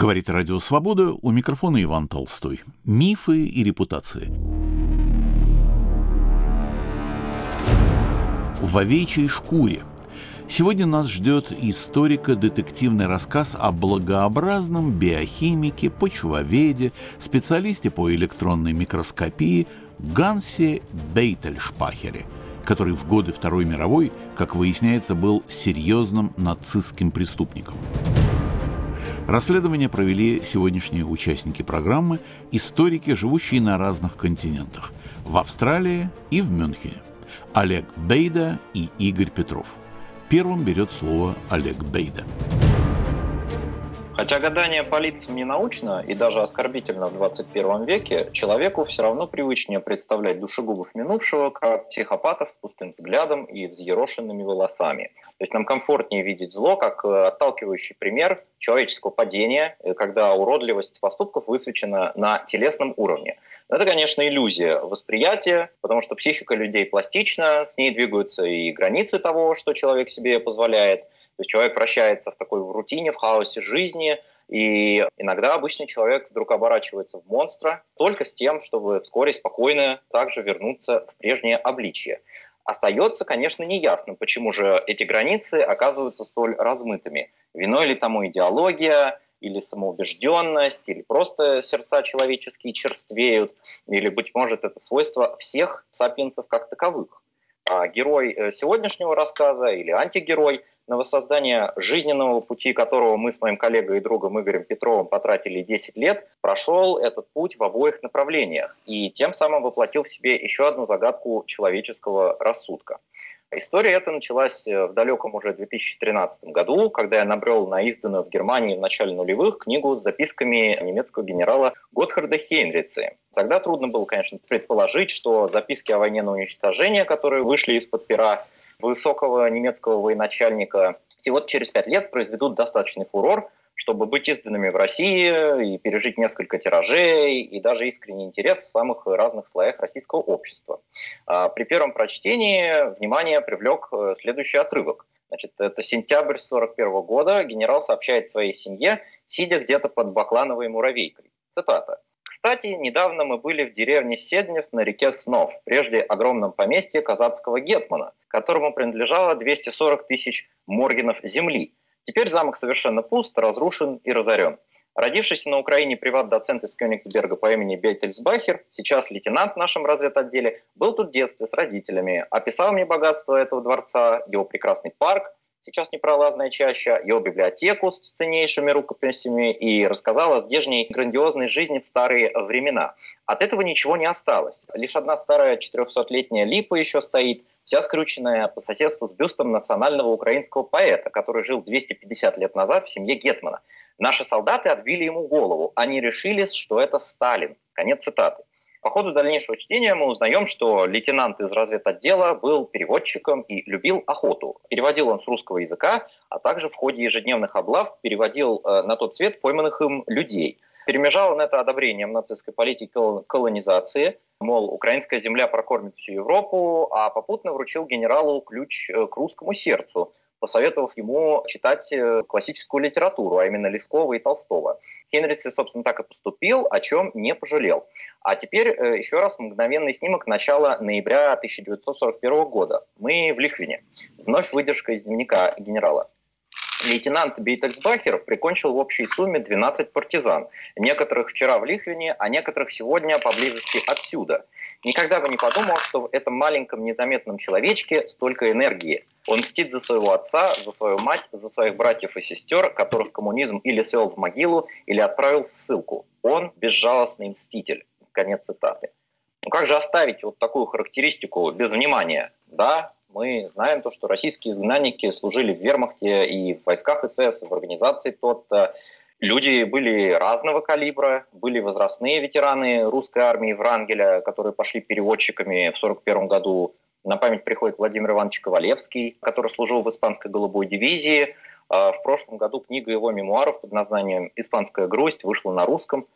Говорит Радио Свобода, у микрофона Иван Толстой. Мифы и репутации. В овечьей шкуре. Сегодня нас ждет историко-детективный рассказ о благообразном биохимике, почвоведе, специалисте по электронной микроскопии Гансе Бейтельшпахере – который в годы Второй мировой, как выясняется, был серьезным нацистским преступником. Расследование провели сегодняшние участники программы, историки, живущие на разных континентах – в Австралии и в Мюнхене. Олег Бейда и Игорь Петров. Первым берет слово Олег Бейда. Хотя гадание по лицам не научно и даже оскорбительно в 21 веке, человеку все равно привычнее представлять душегубов минувшего как психопатов с пустым взглядом и взъерошенными волосами. То есть нам комфортнее видеть зло как э, отталкивающий пример человеческого падения, э, когда уродливость поступков высвечена на телесном уровне. Это, конечно, иллюзия восприятия, потому что психика людей пластична, с ней двигаются и границы того, что человек себе позволяет – то есть человек вращается в такой в рутине, в хаосе жизни, и иногда обычный человек вдруг оборачивается в монстра только с тем, чтобы вскоре спокойно также вернуться в прежнее обличие. Остается, конечно, неясным, почему же эти границы оказываются столь размытыми. Виной ли тому идеология, или самоубежденность, или просто сердца человеческие черствеют, или, быть может, это свойство всех сапиенсов как таковых. А герой э, сегодняшнего рассказа или антигерой – на воссоздание жизненного пути, которого мы с моим коллегой и другом Игорем Петровым потратили 10 лет, прошел этот путь в обоих направлениях и тем самым воплотил в себе еще одну загадку человеческого рассудка. История эта началась э, в далеком уже 2013 году, когда я набрел на изданную в Германии в начале нулевых книгу с записками немецкого генерала Готхарда Хейнрица. Тогда трудно было, конечно, предположить, что записки о войне на уничтожение, которые вышли из-под пера высокого немецкого военачальника, всего через пять лет произведут достаточный фурор, чтобы быть изданными в России и пережить несколько тиражей и даже искренний интерес в самых разных слоях российского общества. А, при первом прочтении внимание привлек э, следующий отрывок. Значит, это сентябрь 1941 года. Генерал сообщает своей семье, сидя где-то под баклановой муравейкой. Цитата. Кстати, недавно мы были в деревне Седнев на реке Снов, прежде огромном поместье казацкого гетмана, которому принадлежало 240 тысяч моргенов земли. Теперь замок совершенно пуст, разрушен и разорен. Родившийся на Украине приват-доцент из Кёнигсберга по имени Бейтельсбахер, сейчас лейтенант в нашем разведотделе, был тут в детстве с родителями, описал мне богатство этого дворца, его прекрасный парк, сейчас непролазная чаща, его библиотеку с ценнейшими рукописями и рассказал о здешней грандиозной жизни в старые времена. От этого ничего не осталось. Лишь одна старая 400-летняя липа еще стоит – вся скрученная по соседству с бюстом национального украинского поэта, который жил 250 лет назад в семье Гетмана. Наши солдаты отбили ему голову. Они решили, что это Сталин. Конец цитаты. По ходу дальнейшего чтения мы узнаем, что лейтенант из разведотдела был переводчиком и любил охоту. Переводил он с русского языка, а также в ходе ежедневных облав переводил э, на тот свет пойманных им людей – Перемежал он это одобрением нацистской политики колонизации, мол, украинская земля прокормит всю Европу, а попутно вручил генералу ключ э, к русскому сердцу, посоветовав ему читать э, классическую литературу, а именно Лескова и Толстого. Хенрице, собственно, так и поступил, о чем не пожалел. А теперь э, еще раз мгновенный снимок начала ноября 1941 года. Мы в Лихвине. Вновь выдержка из дневника генерала. Лейтенант Бейтельсбахер прикончил в общей сумме 12 партизан, некоторых вчера в Лихвине, а некоторых сегодня поблизости отсюда. Никогда бы не подумал, что в этом маленьком незаметном человечке столько энергии. Он мстит за своего отца, за свою мать, за своих братьев и сестер, которых коммунизм или свел в могилу, или отправил в ссылку. Он безжалостный мститель. Конец цитаты. Ну как же оставить вот такую характеристику без внимания? Да, мы знаем то, что российские изгнанники служили в вермахте и в войсках СС, в организации тот Люди были разного калибра, были возрастные ветераны русской армии Врангеля, которые пошли переводчиками в 1941 году. На память приходит Владимир Иванович Ковалевский, который служил в испанской голубой дивизии. А в прошлом году книга его мемуаров под названием «Испанская грусть» вышла на русском.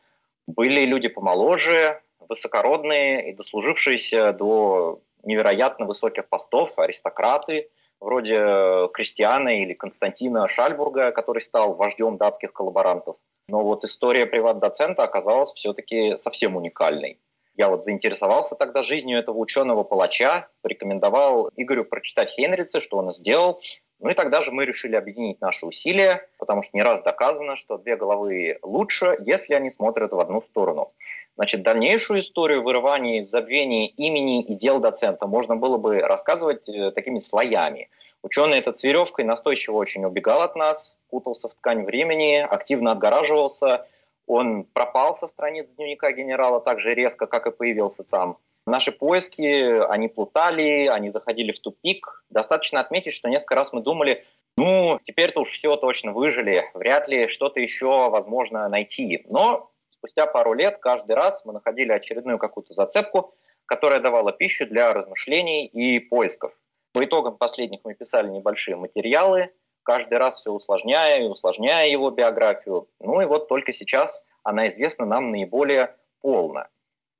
Были люди помоложе, высокородные и дослужившиеся до невероятно высоких постов, аристократы, вроде Кристиана или Константина Шальбурга, который стал вождем датских коллаборантов. Но вот история приват-доцента оказалась все-таки совсем уникальной. Я вот заинтересовался тогда жизнью этого ученого-палача, порекомендовал Игорю прочитать Хенрица, что он сделал. Ну и тогда же мы решили объединить наши усилия, потому что не раз доказано, что две головы лучше, если они смотрят в одну сторону. Значит, дальнейшую историю вырывания забвения имени и дел доцента можно было бы рассказывать э, такими слоями. Ученый этот с веревкой настойчиво очень убегал от нас, кутался в ткань времени, активно отгораживался. Он пропал со страниц дневника генерала так же резко, как и появился там. Наши поиски, они плутали, они заходили в тупик. Достаточно отметить, что несколько раз мы думали, ну, теперь-то уж все точно выжили, вряд ли что-то еще возможно найти. Но спустя пару лет каждый раз мы находили очередную какую-то зацепку, которая давала пищу для размышлений и поисков. По итогам последних мы писали небольшие материалы, каждый раз все усложняя и усложняя его биографию. Ну и вот только сейчас она известна нам наиболее полно.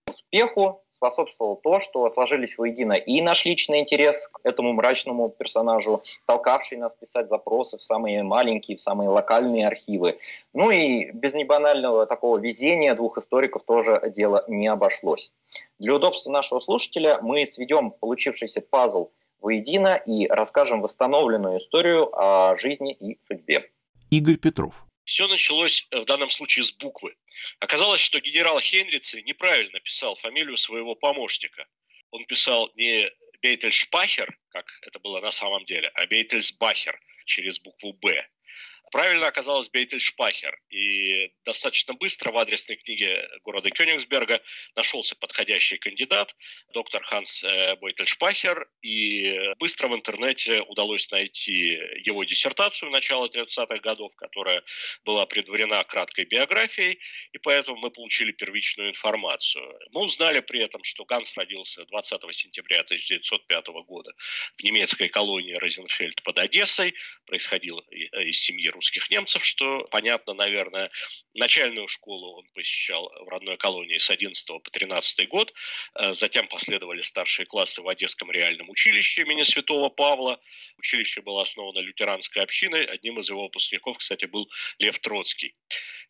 Успеху способствовало то, что сложились воедино и наш личный интерес к этому мрачному персонажу, толкавший нас писать запросы в самые маленькие, в самые локальные архивы. Ну и без небанального такого везения двух историков тоже дело не обошлось. Для удобства нашего слушателя мы сведем получившийся пазл воедино и расскажем восстановленную историю о жизни и судьбе. Игорь Петров. Все началось э, в данном случае с буквы. Оказалось, что генерал Хенрицы неправильно писал фамилию своего помощника. Он писал не Бейтельшпахер, как это было на самом деле, а Бейтельсбахер через букву «Б». Правильно оказалось Бейтельшпахер. И достаточно быстро в адресной книге города Кёнигсберга нашелся подходящий кандидат, доктор Ханс э, Бейтельшпахер. И быстро в интернете удалось найти его диссертацию начала 30-х годов, которая была предварена краткой биографией. И поэтому мы получили первичную информацию. Мы узнали при этом, что Ганс родился 20 сентября 1905 года в немецкой колонии Розенфельд под Одессой. Происходил из семьи русских немцев, что понятно, наверное. Начальную школу он посещал в родной колонии с 11 по 13 год. Э, затем последовали старшие классы в Одесском реальном училище имени Святого Павла. Училище было основано лютеранской общиной. Одним из его выпускников, кстати, был Лев Троцкий.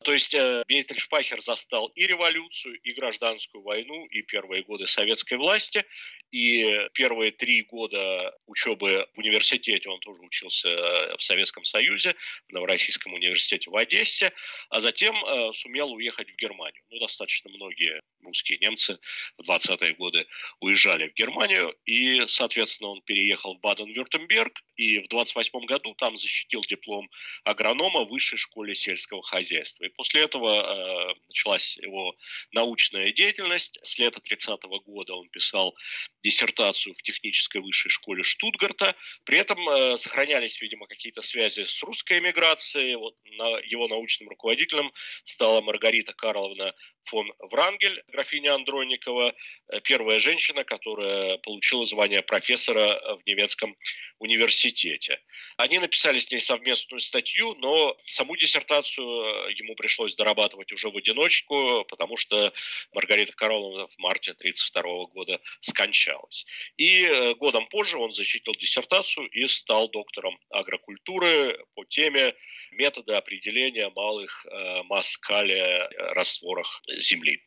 То есть э, Бейтельшпахер застал и революцию, и гражданскую войну, и первые годы советской власти, и первые три года учебы в университете он тоже учился э, в Советском Союзе, в Новороссийском университете в Одессе, а затем э, сумел уехать в Германию. Ну, достаточно многие русские немцы в 20-е годы уезжали в Германию, и, соответственно, он переехал в Баден-Вюртемберг, и в 28 году там защитил диплом агронома в высшей школе сельского хозяйства. И после этого э, началась его научная деятельность. С лета 30 -го года он писал диссертацию в технической высшей школе Штутгарта. При этом э, сохранялись, видимо, какие-то связи с русской эмиграцией. Вот на, его научным руководителем стала Маргарита Карловна фон Врангель, графиня Андроникова, э, первая женщина, которая получила звание профессора в немецком университете. Они написали с ней совместную статью, но саму диссертацию э, ему пришлось дорабатывать уже в одиночку, потому что Маргарита Карловна в марте 1932 года скончалась. И э, годом позже он защитил диссертацию и стал доктором агрокультуры по теме методы определения малых масс калия растворах земли.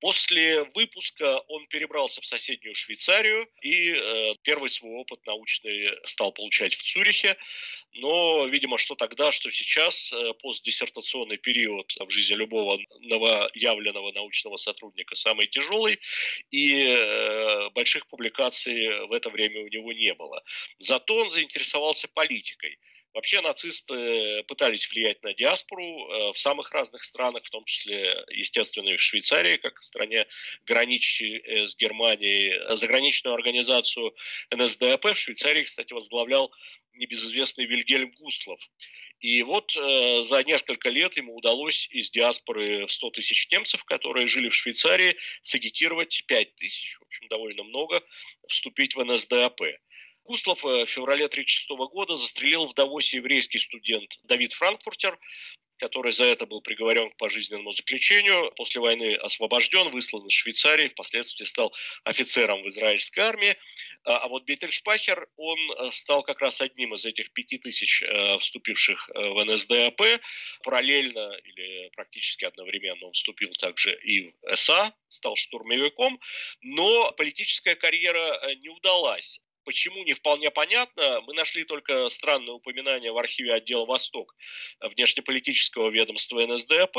После выпуска он перебрался в соседнюю Швейцарию и э, первый свой опыт научный стал получать в Цюрихе. Но, видимо, что тогда, что сейчас, э, постдиссертационный период в жизни любого новоявленного научного сотрудника самый тяжелый, и э, больших публикаций в это время у него не было. Зато он заинтересовался политикой. Вообще нацисты пытались влиять на диаспору э, в самых разных странах, в том числе, естественно, и в Швейцарии, как в стране, граничащей э, с Германией. Заграничную организацию НСДАП в Швейцарии, кстати, возглавлял небезызвестный Вильгельм Густлов. И вот э, за несколько лет ему удалось из диаспоры в 100 тысяч немцев, которые жили в Швейцарии, сагитировать 5 тысяч, в общем, довольно много, вступить в НСДАП. Гуслов э, в феврале 1936 года застрелил в Давосе еврейский студент Давид Франкфуртер. который за это был приговорен к пожизненному заключению, после войны освобожден, выслан из Швейцарии, впоследствии стал офицером в израильской армии. А, а вот Бейтельшпахер, он э, стал как раз одним из этих пяти тысяч э, вступивших в НСДАП. Параллельно или практически одновременно он вступил также и в СА, стал штурмовиком, но политическая карьера не удалась. Почему, не вполне понятно. Мы нашли только странное упоминание в архиве отдела «Восток» внешнеполитического ведомства НСДАП,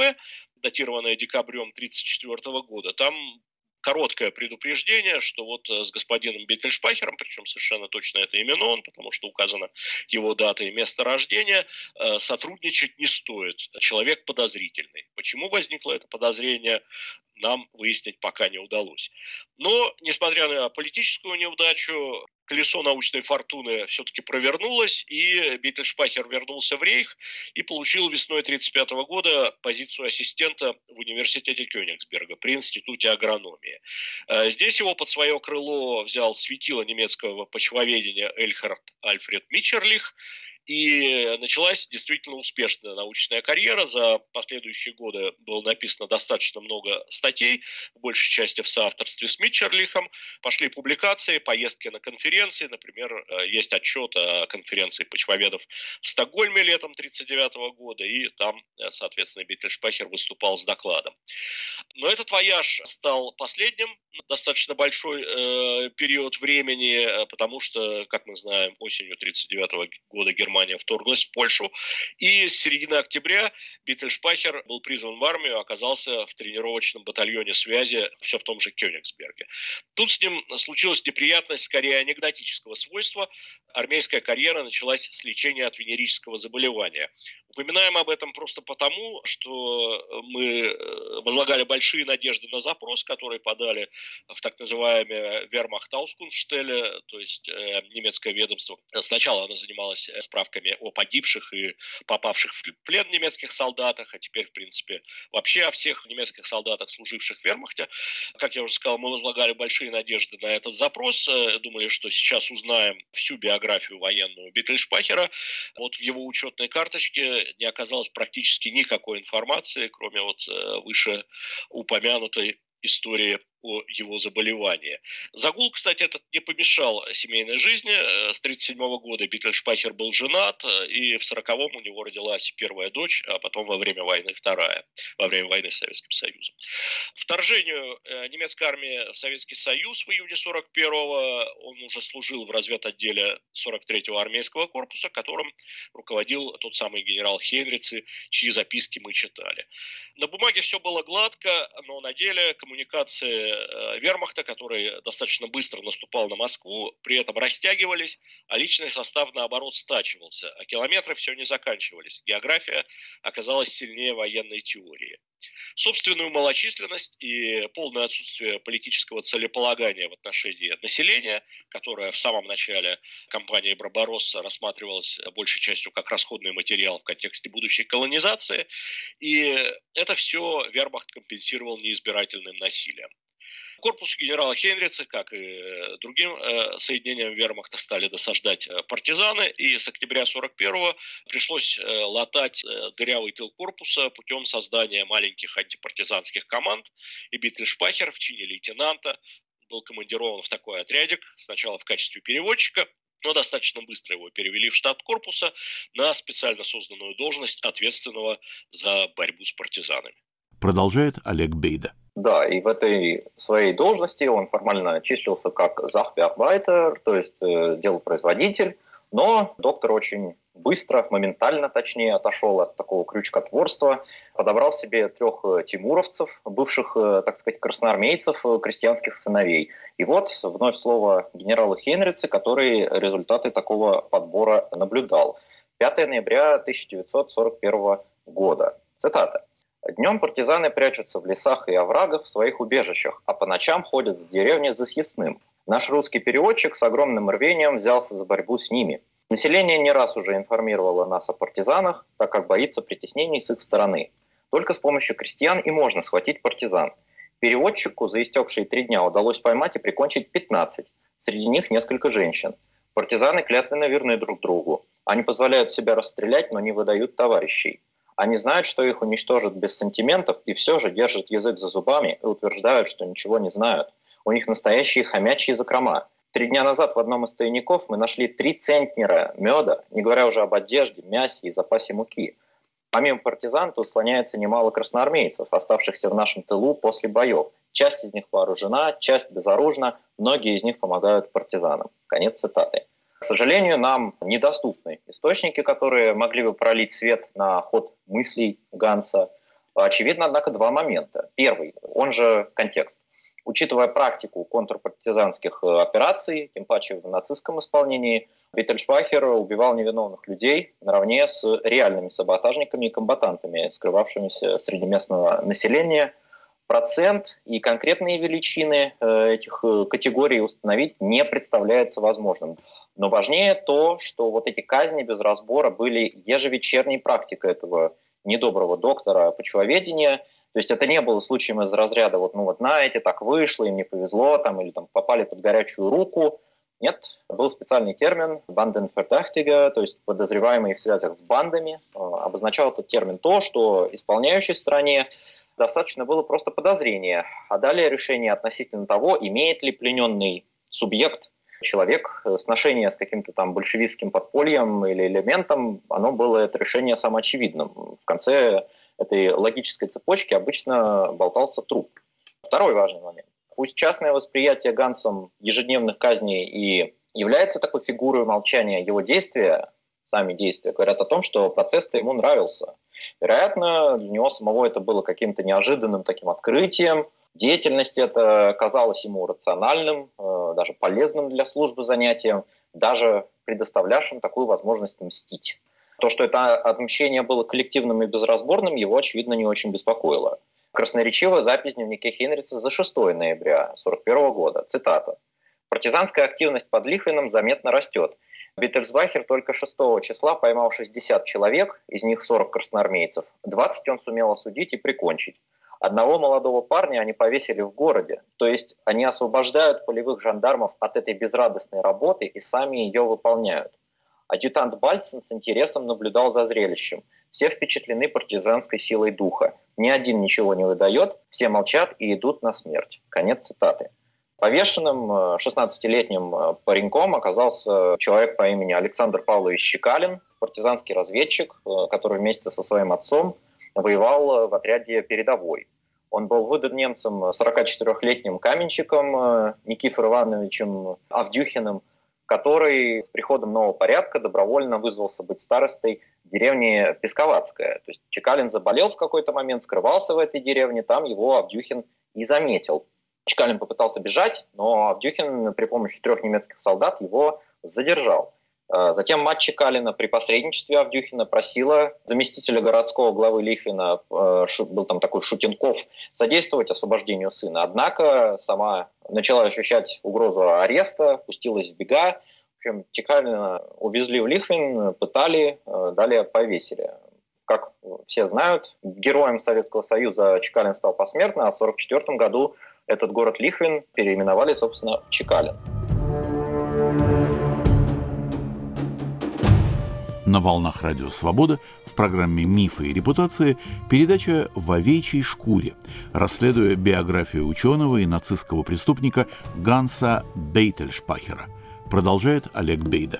датированное декабрем 1934 года. Там короткое предупреждение, что вот э, с господином Беттельшпахером, причем совершенно точно это именно он, потому что указана его дата и место рождения, э, сотрудничать не стоит. Человек подозрительный. Почему возникло это подозрение, нам выяснить пока не удалось. Но, несмотря на политическую неудачу, колесо научной фортуны все-таки провернулось, и Биттельшпахер вернулся в Рейх и получил весной 1935 года позицию ассистента в университете Кёнигсберга при Институте агрономии. Э, здесь его под свое крыло взял светило немецкого почвоведения Эльхард Альфред Мичерлих, и началась действительно успешная научная карьера. За последующие годы было написано достаточно много статей, в большей части в соавторстве с Митчерлихом. Пошли публикации, поездки на конференции. Например, э, есть отчет о конференции почвоведов в Стокгольме летом 1939 года, и там, э, соответственно, Биттельшпахер выступал с докладом. Но этот вояж стал последним, достаточно большой э, период времени, э, потому что, как мы знаем, осенью 1939 года Германия Германия вторглась в Польшу. И с середины октября Биттельшпахер был призван в армию, оказался в тренировочном батальоне связи все в том же Кёнигсберге. Тут с ним случилась неприятность скорее анекдотического свойства. Армейская карьера началась с лечения от венерического заболевания. Упоминаем об этом просто потому, что мы э, возлагали большие надежды на запрос, который подали в так называемое Вермахтаускунштеле, то есть э, немецкое ведомство. Сначала оно занималось справками о погибших и попавших в плен немецких солдатах, а теперь, в принципе, вообще о всех немецких солдатах, служивших в вермахте. Как я уже сказал, мы возлагали большие надежды на этот запрос, э, думали, что сейчас узнаем всю биографию военную Биттельшпахера. Вот в его учетной карточке не оказалось практически никакой информации, кроме вот э, выше упомянутой истории его заболевании. Загул, кстати, этот не помешал семейной жизни. Э, с 1937 года Биттельшпахер был женат, э, и в 1940-м у него родилась первая дочь, а потом во время войны вторая, во время войны с Советским Союзом. Вторжению э, немецкой армии в Советский Союз в июне 41-го он уже служил в разведотделе 43-го армейского корпуса, которым руководил тот самый генерал Хейнрицы, чьи записки мы читали. На бумаге все было гладко, но на деле коммуникации вермахта, который достаточно быстро наступал на Москву, при этом растягивались, а личный состав, наоборот, стачивался, а километры все не заканчивались. География оказалась сильнее военной теории. Собственную малочисленность и полное отсутствие политического целеполагания в отношении населения, которое в самом начале кампании Барбаросса рассматривалось большей частью как расходный материал в контексте будущей колонизации, и это все вермахт компенсировал неизбирательным насилием. Корпус генерала Хенрица, как и другим э, соединениям вермахта, стали досаждать э, партизаны, и с октября 41-го пришлось э, латать дырявый тыл корпуса путем создания маленьких антипартизанских команд, и Биттельшпахер в чине лейтенанта был командирован в такой отрядик, сначала в качестве переводчика, но достаточно быстро его перевели в штат корпуса на специально созданную должность ответственного за борьбу с партизанами. Продолжает Олег Бейда. Да, и в этой своей должности он формально числился как захбеарбайтер, то есть э, делопроизводитель, но доктор очень быстро, моментально точнее, отошел от такого крючкотворства, подобрал себе трех э, тимуровцев, бывших, э, так сказать, красноармейцев, э, крестьянских сыновей. И вот вновь слово генерала Хенрица, который результаты такого подбора наблюдал. 5 ноября 1941 года. Цитата. Днем партизаны прячутся в лесах и оврагах в своих убежищах, а по ночам ходят в деревне за съестным. Наш русский переводчик с огромным рвением взялся за борьбу с ними. Население не раз уже информировало нас о партизанах, так как боится притеснений с их стороны. Только с помощью крестьян и можно схватить партизан. Переводчику за истекшие три дня удалось поймать и прикончить 15. Среди них несколько женщин. Партизаны клятвенно верны друг другу. Они позволяют себя расстрелять, но не выдают товарищей. Они знают, что их уничтожат без сантиментов, и все же держат язык за зубами и утверждают, что ничего не знают. У них настоящие хомячьи закрома. Три дня назад в одном из тайников мы нашли три центнера меда, не говоря уже об одежде, мясе и запасе муки. Помимо партизан тут слоняется немало красноармейцев, оставшихся в нашем тылу после боев. Часть из них вооружена, часть безоружна, многие из них помогают партизанам. Конец цитаты. К сожалению, нам недоступны источники, которые могли бы пролить свет на ход мыслей Ганса. Очевидно, однако, два момента. Первый, он же контекст. Учитывая практику контрпартизанских э, операций, тем паче в нацистском исполнении, Виттельшпахер убивал невиновных людей наравне с реальными саботажниками и комбатантами, скрывавшимися среди местного населения. Процент и конкретные величины э, этих э, категорий установить не представляется возможным. Но важнее то, что вот эти казни без разбора были ежевечерней практикой этого недоброго доктора почвоведения. То есть это не было случаем из разряда вот, ну вот знаете, так вышло, им не повезло, там, или там попали под горячую руку. Нет, был специальный термин «банденфертахтига», то есть подозреваемые в связях с бандами. А, обозначал этот термин то, что исполняющей стране достаточно было просто подозрение, а далее решение относительно того, имеет ли плененный субъект человек, э, сношение с каким-то там большевистским подпольем или элементом, оно было это решение самоочевидным. В конце этой логической цепочки обычно болтался труп. Второй важный момент. Пусть частное восприятие Гансом ежедневных казней и является такой фигурой молчания, его действия, сами действия, говорят о том, что процесс-то ему нравился. Вероятно, для него самого это было каким-то неожиданным таким открытием, Деятельность это казалась ему рациональным, э, даже полезным для службы занятием, даже предоставлявшим такую возможность мстить. То, что это отмщение было коллективным и безразборным, его, очевидно, не очень беспокоило. Красноречивая запись в дневнике Хенрица за 6 ноября 1941 года. Цитата. «Партизанская активность под Лихвином заметно растет. Биттельсбахер только 6 числа поймал 60 человек, из них 40 красноармейцев. 20 он сумел осудить и прикончить. Одного молодого парня они повесили в городе. То есть они освобождают полевых жандармов от этой безрадостной работы и сами ее выполняют. Адъютант Бальцин с интересом наблюдал за зрелищем. Все впечатлены партизанской силой духа. Ни один ничего не выдает, все молчат и идут на смерть. Конец цитаты. Повешенным 16-летним э, пареньком оказался человек по имени Александр Павлович Щекалин, партизанский разведчик, э, который вместе со своим отцом воевал в отряде передовой. Он был выдан немцам 44-летним каменщиком э, Никифор Ивановичем Авдюхиным, который с приходом нового порядка добровольно вызвался быть старостой деревни Песковацкая. То есть Чекалин заболел в какой-то момент, скрывался в этой деревне, там его Авдюхин и заметил. Чекалин попытался бежать, но Авдюхин при помощи трех немецких солдат его задержал. А, затем мать Чекалина при посредничестве Авдюхина просила заместителя городского главы Лихвина, а, был там такой Шутенков, содействовать освобождению сына. Однако сама начала ощущать угрозу ареста, пустилась в бега. В общем, Чекалина увезли в Лихвин, пытали, а, далее повесили. Как все знают, героем Советского Союза Чекалин стал посмертно, а в 1944 году этот город Лихвин переименовали, собственно, в Чекалин. На волнах Радио Свобода в программе «Мифы и репутации» передача «В овечьей шкуре», расследуя биографию ученого и нацистского преступника Ганса Бейтельшпахера. Продолжает Олег Бейда.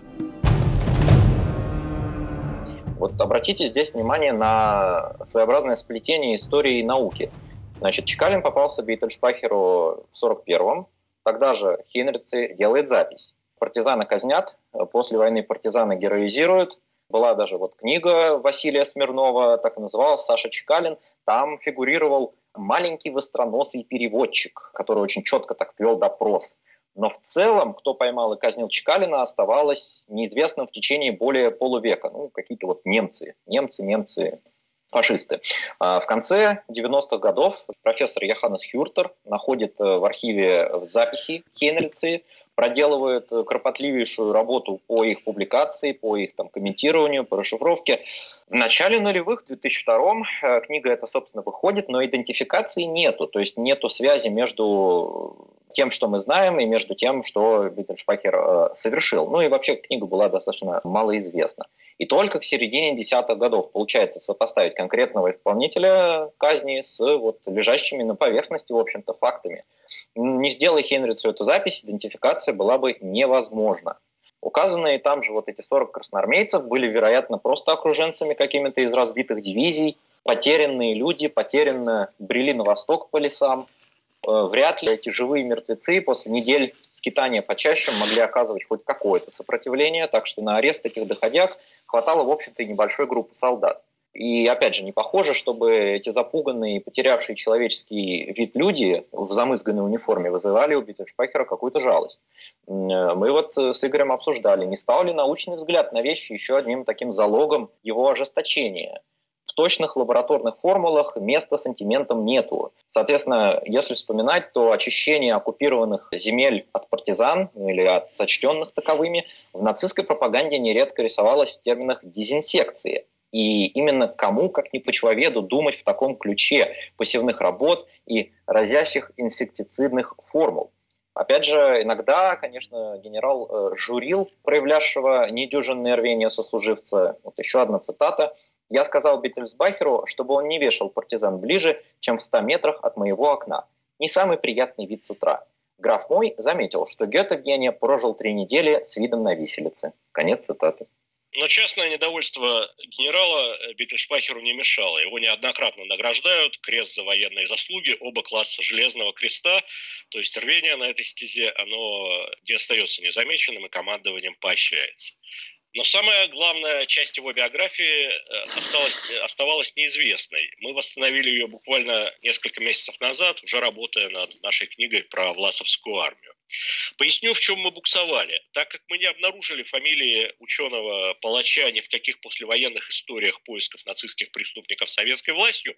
Вот обратите здесь внимание на своеобразное сплетение истории и науки. Значит, Чекалин попался Бейтельшпахеру в 41-м. Тогда же Хейнрицы делает запись. Партизаны казнят, после войны партизаны героизируют, была даже вот книга Василия Смирнова, так и называлась, Саша Чекалин. Там фигурировал маленький востроносый переводчик, который очень четко так вел допрос. Но в целом, кто поймал и казнил Чекалина, оставалось неизвестным в течение более полувека. Ну, какие-то вот немцы, немцы, немцы, фашисты. А в конце 90-х годов профессор Йоханнес Хюртер находит э, в архиве записи Хейнрицы, проделывают кропотливейшую работу по их публикации, по их там, комментированию, по расшифровке. В начале нулевых, в 2002 э, книга эта, собственно, выходит, но идентификации нету, то есть нету связи между тем, что мы знаем, и между тем, что Биттельшпахер э, совершил. Ну и вообще книга была достаточно малоизвестна. И только к середине десятых годов получается сопоставить конкретного исполнителя казни с вот лежащими на поверхности, в общем-то, фактами. Не сделай Хенрицу эту запись, идентификация была бы невозможна. Указанные там же вот эти 40 красноармейцев были, вероятно, просто окруженцами какими-то из разбитых дивизий, потерянные люди, потерянно брели на восток по лесам. Э, вряд ли эти живые мертвецы после недель скитания по чащам могли оказывать хоть какое-то сопротивление, так что на арест этих доходяг хватало, в общем-то, и небольшой группы солдат. И опять же, не похоже, чтобы эти запуганные, потерявшие человеческий вид люди в замызганной униформе вызывали у Биттельшпахера какую-то жалость. Мы вот с Игорем обсуждали, не стал ли научный взгляд на вещи еще одним таким залогом его ожесточения. Точных лабораторных формулах места сантиментам нету. Соответственно, если вспоминать, то очищение оккупированных земель от партизан ну, или от сочтенных таковыми в нацистской пропаганде нередко рисовалось в терминах дезинсекции. И именно кому, как не почвоведу, думать в таком ключе пассивных работ и разящих инсектицидных формул. Опять же, иногда, конечно, генерал э, журил проявлявшего недюжинное рвение сослуживца. Вот еще одна цитата. «Я сказал Биттельсбахеру, чтобы он не вешал партизан ближе, чем в 100 метрах от моего окна. Не самый приятный вид с утра. Граф мой заметил, что Гёте Гения прожил три недели с видом на виселице». Конец цитаты. Но частное недовольство генерала э, Биттельшпахеру не мешало. Его неоднократно награждают, крест за военные заслуги, оба класса Железного Креста. То есть рвение на этой стезе, оно не остается незамеченным и командованием поощряется. Но самая главная часть его биографии э, осталась, оставалась неизвестной. Мы восстановили ее буквально несколько месяцев назад, уже работая над нашей книгой про Власовскую армию. Поясню, в чем мы буксовали. Так как мы не обнаружили фамилии ученого-палача ни в каких послевоенных историях поисков нацистских преступников советской властью,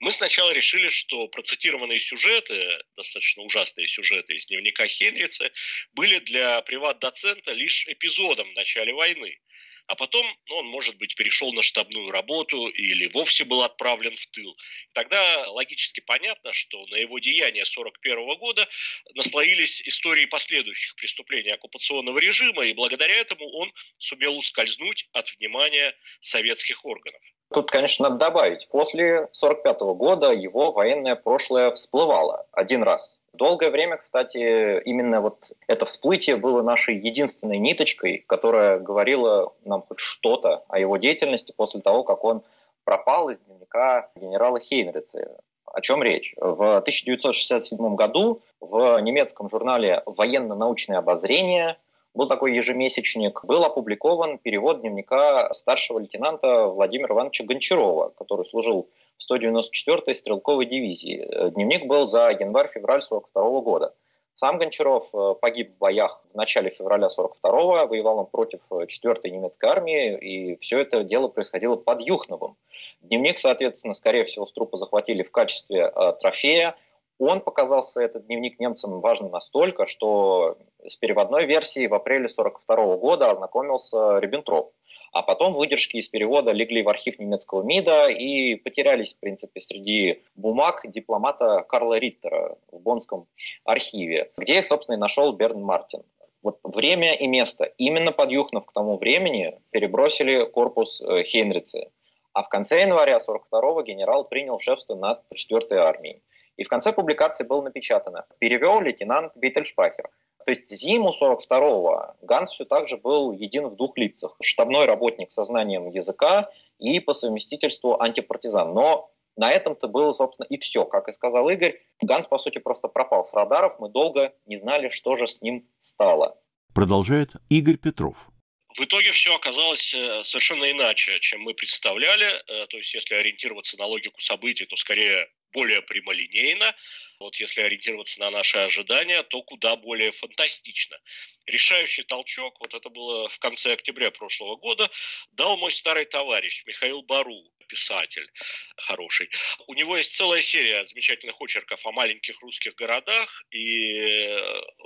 мы сначала решили, что процитированные сюжеты, достаточно ужасные сюжеты из дневника Хенрица, были для приват-доцента лишь эпизодом в начале войны – а потом ну, он, может быть, перешел на штабную работу или вовсе был отправлен в тыл. Тогда логически понятно, что на его деяния 1941 года наслоились истории последующих преступлений оккупационного режима, и благодаря этому он сумел ускользнуть от внимания советских органов. Тут, конечно, надо добавить, после 1945 года его военное прошлое всплывало один раз. Долгое время, кстати, именно вот это всплытие было нашей единственной ниточкой, которая говорила нам хоть что-то о его деятельности после того, как он пропал из дневника генерала Хейнрица. О чем речь? В 1967 году в немецком журнале «Военно-научное обозрение» был такой ежемесячник, был опубликован перевод дневника старшего лейтенанта Владимира Ивановича Гончарова, который служил 194-й стрелковой дивизии. Э, дневник был за январь-февраль 42 года. Сам Гончаров э, погиб в боях в начале февраля 42-го, воевал он против 4-й э, немецкой армии, и все это дело происходило под Юхновым. Дневник, соответственно, скорее всего, с трупа захватили в качестве э, трофея. Он показался, этот дневник немцам важным настолько, что с переводной версией в апреле 42 года ознакомился Риббентроп. А потом выдержки из перевода легли в архив немецкого МИДа и потерялись, в принципе, среди бумаг дипломата Карла Риттера в Боннском архиве, где их, собственно, и нашел Берн Мартин. Вот время и место. Именно под Юхнов к тому времени перебросили корпус э, Хейнрицы. А в конце января 42-го генерал принял шефство над 4-й армией. И в конце публикации было напечатано «Перевел лейтенант Биттельшпахер». То есть зиму 42-го Ганс все так же был един в двух лицах. Штабной работник со знанием языка и по совместительству антипартизан. Но на этом-то было, собственно, и все. Как и сказал Игорь, Ганс, по сути, просто пропал с радаров. Мы долго не знали, что же с ним стало. Продолжает Игорь Петров. В итоге все оказалось э, совершенно иначе, чем мы представляли. Э, то есть, если ориентироваться на логику событий, то скорее более прямолинейно. Вот если ориентироваться на наши ожидания, то куда более фантастично. Решающий толчок, вот это было в конце октября прошлого года, дал мой старый товарищ Михаил Бару, писатель хороший. У него есть целая серия замечательных очерков о маленьких русских городах, и э,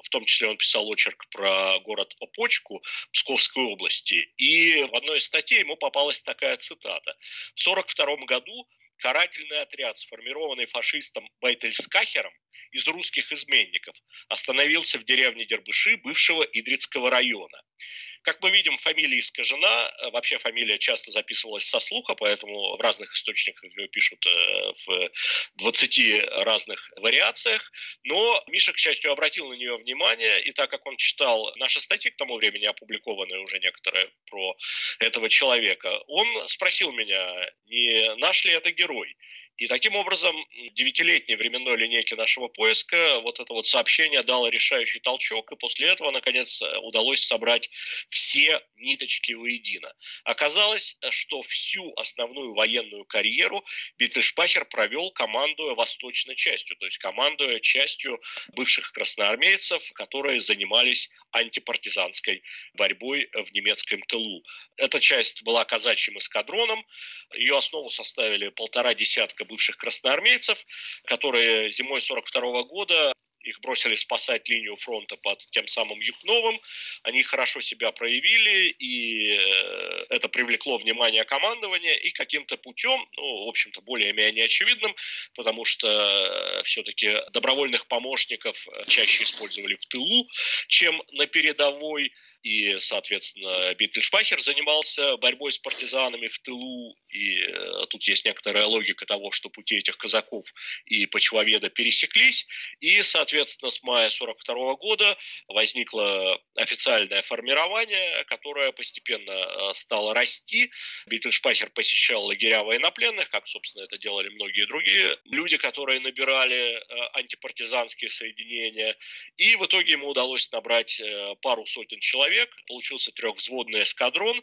в том числе он писал очерк про город Опочку Псковской области. И в одной из статей ему попалась такая цитата. В 1942 году карательный отряд, сформированный фашистом Байтельскахером из русских изменников, остановился в деревне Дербыши бывшего Идрицкого района. Как мы видим, фамилия искажена. Вообще фамилия часто записывалась со слуха, поэтому в разных источниках ее пишут э, в 20 разных вариациях. Но Миша, к счастью, обратил на нее внимание, и так как он читал наши статьи к тому времени, опубликованные уже некоторые про этого человека, он спросил меня, не наш ли это герой. И таким образом девятилетней временной линейке нашего поиска вот это вот сообщение дало решающий толчок, и после этого, наконец, удалось собрать все ниточки воедино. Оказалось, что всю основную военную карьеру Биттельшпахер провел, командуя восточной частью, то есть командуя частью бывших красноармейцев, которые занимались антипартизанской борьбой в немецком тылу. Эта часть была казачьим эскадроном, ее основу составили полтора десятка бывших красноармейцев, которые зимой 42 года их бросили спасать линию фронта под тем самым Юхновым. Они хорошо себя проявили, и э, это привлекло внимание командования, и каким-то путем, ну, в общем-то, более-менее очевидным, потому что э, все-таки добровольных помощников чаще использовали в тылу, чем на передовой, и, соответственно, Биттельшпахер занимался борьбой с партизанами в тылу, и э, тут есть некоторая логика того, что пути этих казаков и почвоведа пересеклись, и, соответственно, с мая 42 года возникло официальное формирование, которое постепенно э, стало расти. Биттельшпахер посещал лагеря военнопленных, как, собственно, это делали многие другие люди, которые набирали э, антипартизанские соединения, и в итоге ему удалось набрать пару сотен человек, человек, получился трехвзводный эскадрон,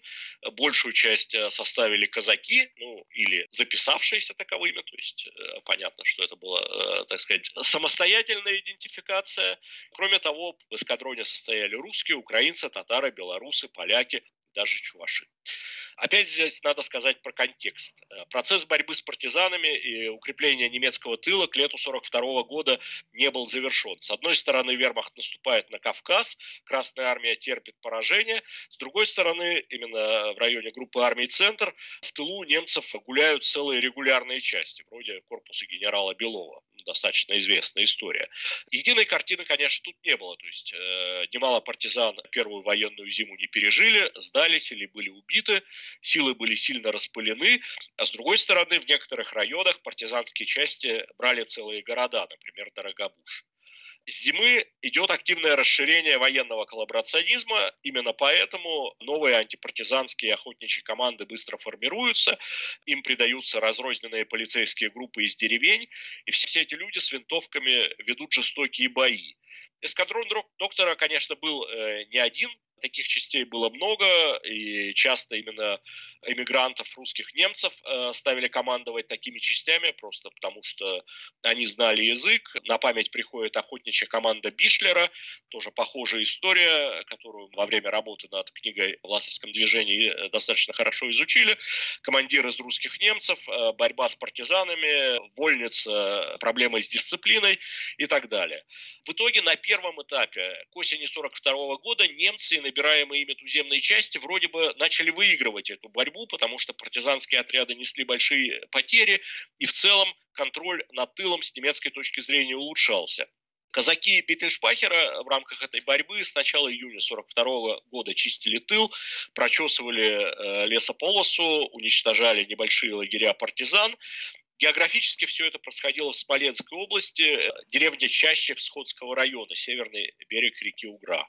большую часть э, составили казаки, ну, или записавшиеся таковыми, то есть э, понятно, что это была, э, так сказать, самостоятельная идентификация. Кроме того, в эскадроне состояли русские, украинцы, татары, белорусы, поляки, даже чуваши. Опять здесь надо сказать про контекст. Э, процесс борьбы с партизанами и укрепление немецкого тыла к лету 1942 года не был завершен. С одной стороны, вермахт наступает на Кавказ, Красная армия терпит поражение. С другой стороны, именно в районе группы армий «Центр» в тылу немцев гуляют целые регулярные части, вроде корпуса генерала Белова. Ну, достаточно известная история. Единой картины, конечно, тут не было. То есть э, немало партизан первую военную зиму не пережили, сдались или были убиты силы были сильно распылены, а с другой стороны, в некоторых районах партизанские части брали целые города, например, Дорогобуж. С зимы идет активное расширение военного коллаборационизма. Именно поэтому новые антипартизанские охотничьи команды быстро формируются. Им придаются разрозненные полицейские группы из деревень. И все эти люди с винтовками ведут жестокие бои. Эскадрон доктора, конечно, был э, не один, таких частей было много, и часто именно эмигрантов, русских немцев э, ставили командовать такими частями, просто потому что они знали язык. На память приходит охотничья команда Бишлера, тоже похожая история, которую во время работы над книгой в Ласовском движении э, достаточно хорошо изучили. Командир из русских немцев, э, борьба с партизанами, вольница, проблемы с дисциплиной и так далее. В итоге на первом этапе к осени 42 года немцы, набираемые ими туземные части, вроде бы начали выигрывать эту борьбу потому что партизанские отряды несли большие потери, и в целом контроль над тылом с немецкой точки зрения улучшался. Казаки Биттельшпахера в рамках этой борьбы с начала июня 1942 года чистили тыл, прочесывали э, лесополосу, уничтожали небольшие лагеря партизан. Географически все это происходило в Смоленской области, деревня чаще Всходского района, северный берег реки Угра.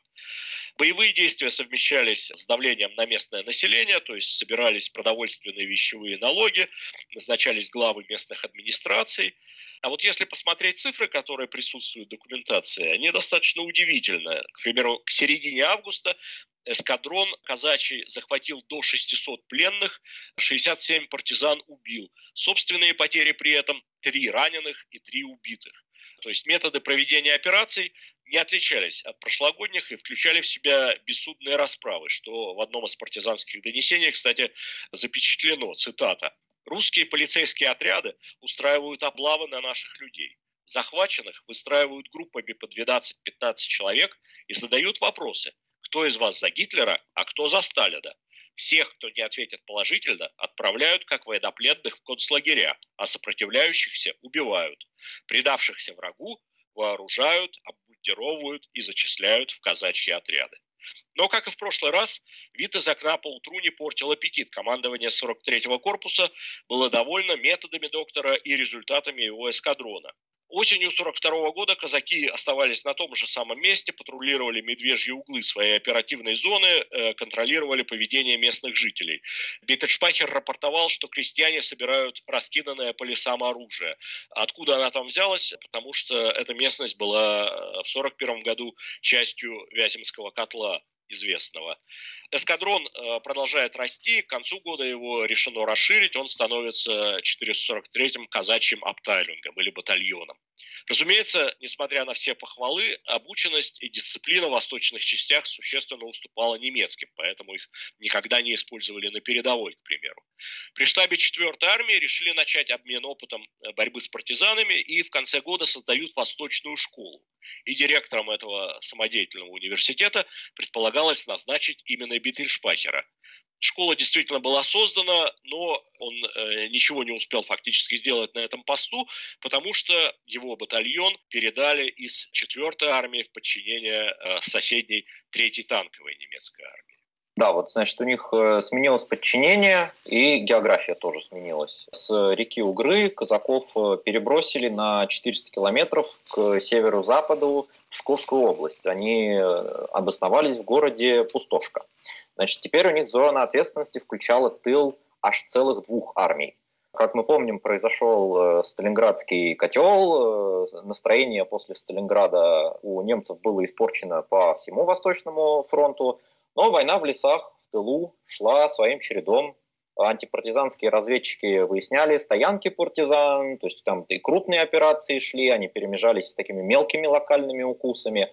Боевые действия совмещались с давлением на местное население, то есть собирались продовольственные вещевые налоги, назначались главы местных администраций. А вот если посмотреть цифры, которые присутствуют в документации, они достаточно удивительны. К примеру, к середине августа эскадрон казачий захватил до 600 пленных, 67 партизан убил. Собственные потери при этом 3 раненых и 3 убитых. То есть методы проведения операций не отличались от прошлогодних и включали в себя бессудные расправы, что в одном из партизанских донесений, кстати, запечатлено, цитата. «Русские полицейские отряды устраивают облавы на наших людей. Захваченных выстраивают группами по 12-15 человек и задают вопросы, кто из вас за Гитлера, а кто за Сталина. Всех, кто не ответит положительно, отправляют как военнопленных в концлагеря, а сопротивляющихся убивают. Предавшихся врагу вооружают, обмундировывают и зачисляют в казачьи отряды. Но, как и в прошлый раз, вид из окна поутру не портил аппетит. Командование 43-го корпуса было довольно методами доктора и результатами его эскадрона. Осенью 42 года казаки оставались на том же самом месте, патрулировали медвежьи углы своей оперативной зоны, э, контролировали поведение местных жителей. Биттельшпахер рапортовал, что крестьяне собирают раскиданное по лесам оружие. Откуда она там взялась? Потому что эта местность была э, в 41 году частью Вяземского котла известного. Эскадрон э, продолжает расти, к концу года его решено расширить, он становится 443-м казачьим аптайлингом или батальоном. Разумеется, несмотря на все похвалы, обученность и дисциплина в восточных частях существенно уступала немецким, поэтому их никогда не использовали на передовой, к примеру. При штабе 4-й армии решили начать обмен опытом э, борьбы с партизанами и в конце года создают восточную школу. И директором этого самодеятельного университета предполагалось назначить именно Биттельшпахера. Школа действительно была создана, но он э, ничего не успел фактически сделать на этом посту, потому что его батальон передали из 4-й армии в подчинение э, соседней 3-й танковой немецкой армии. Да, вот, значит, у них э, сменилось подчинение, и география тоже сменилась. С реки Угры казаков э, перебросили на 400 километров к северо-западу Псковскую область. Они э, обосновались в городе Пустошка. Значит, теперь у них зона ответственности включала тыл аж целых двух армий. Как мы помним, произошел Сталинградский котел. Настроение после Сталинграда у немцев было испорчено по всему Восточному фронту. Но война в лесах, в тылу шла своим чередом. Антипартизанские разведчики выясняли стоянки партизан, то есть там и крупные операции шли, они перемежались с такими мелкими локальными укусами.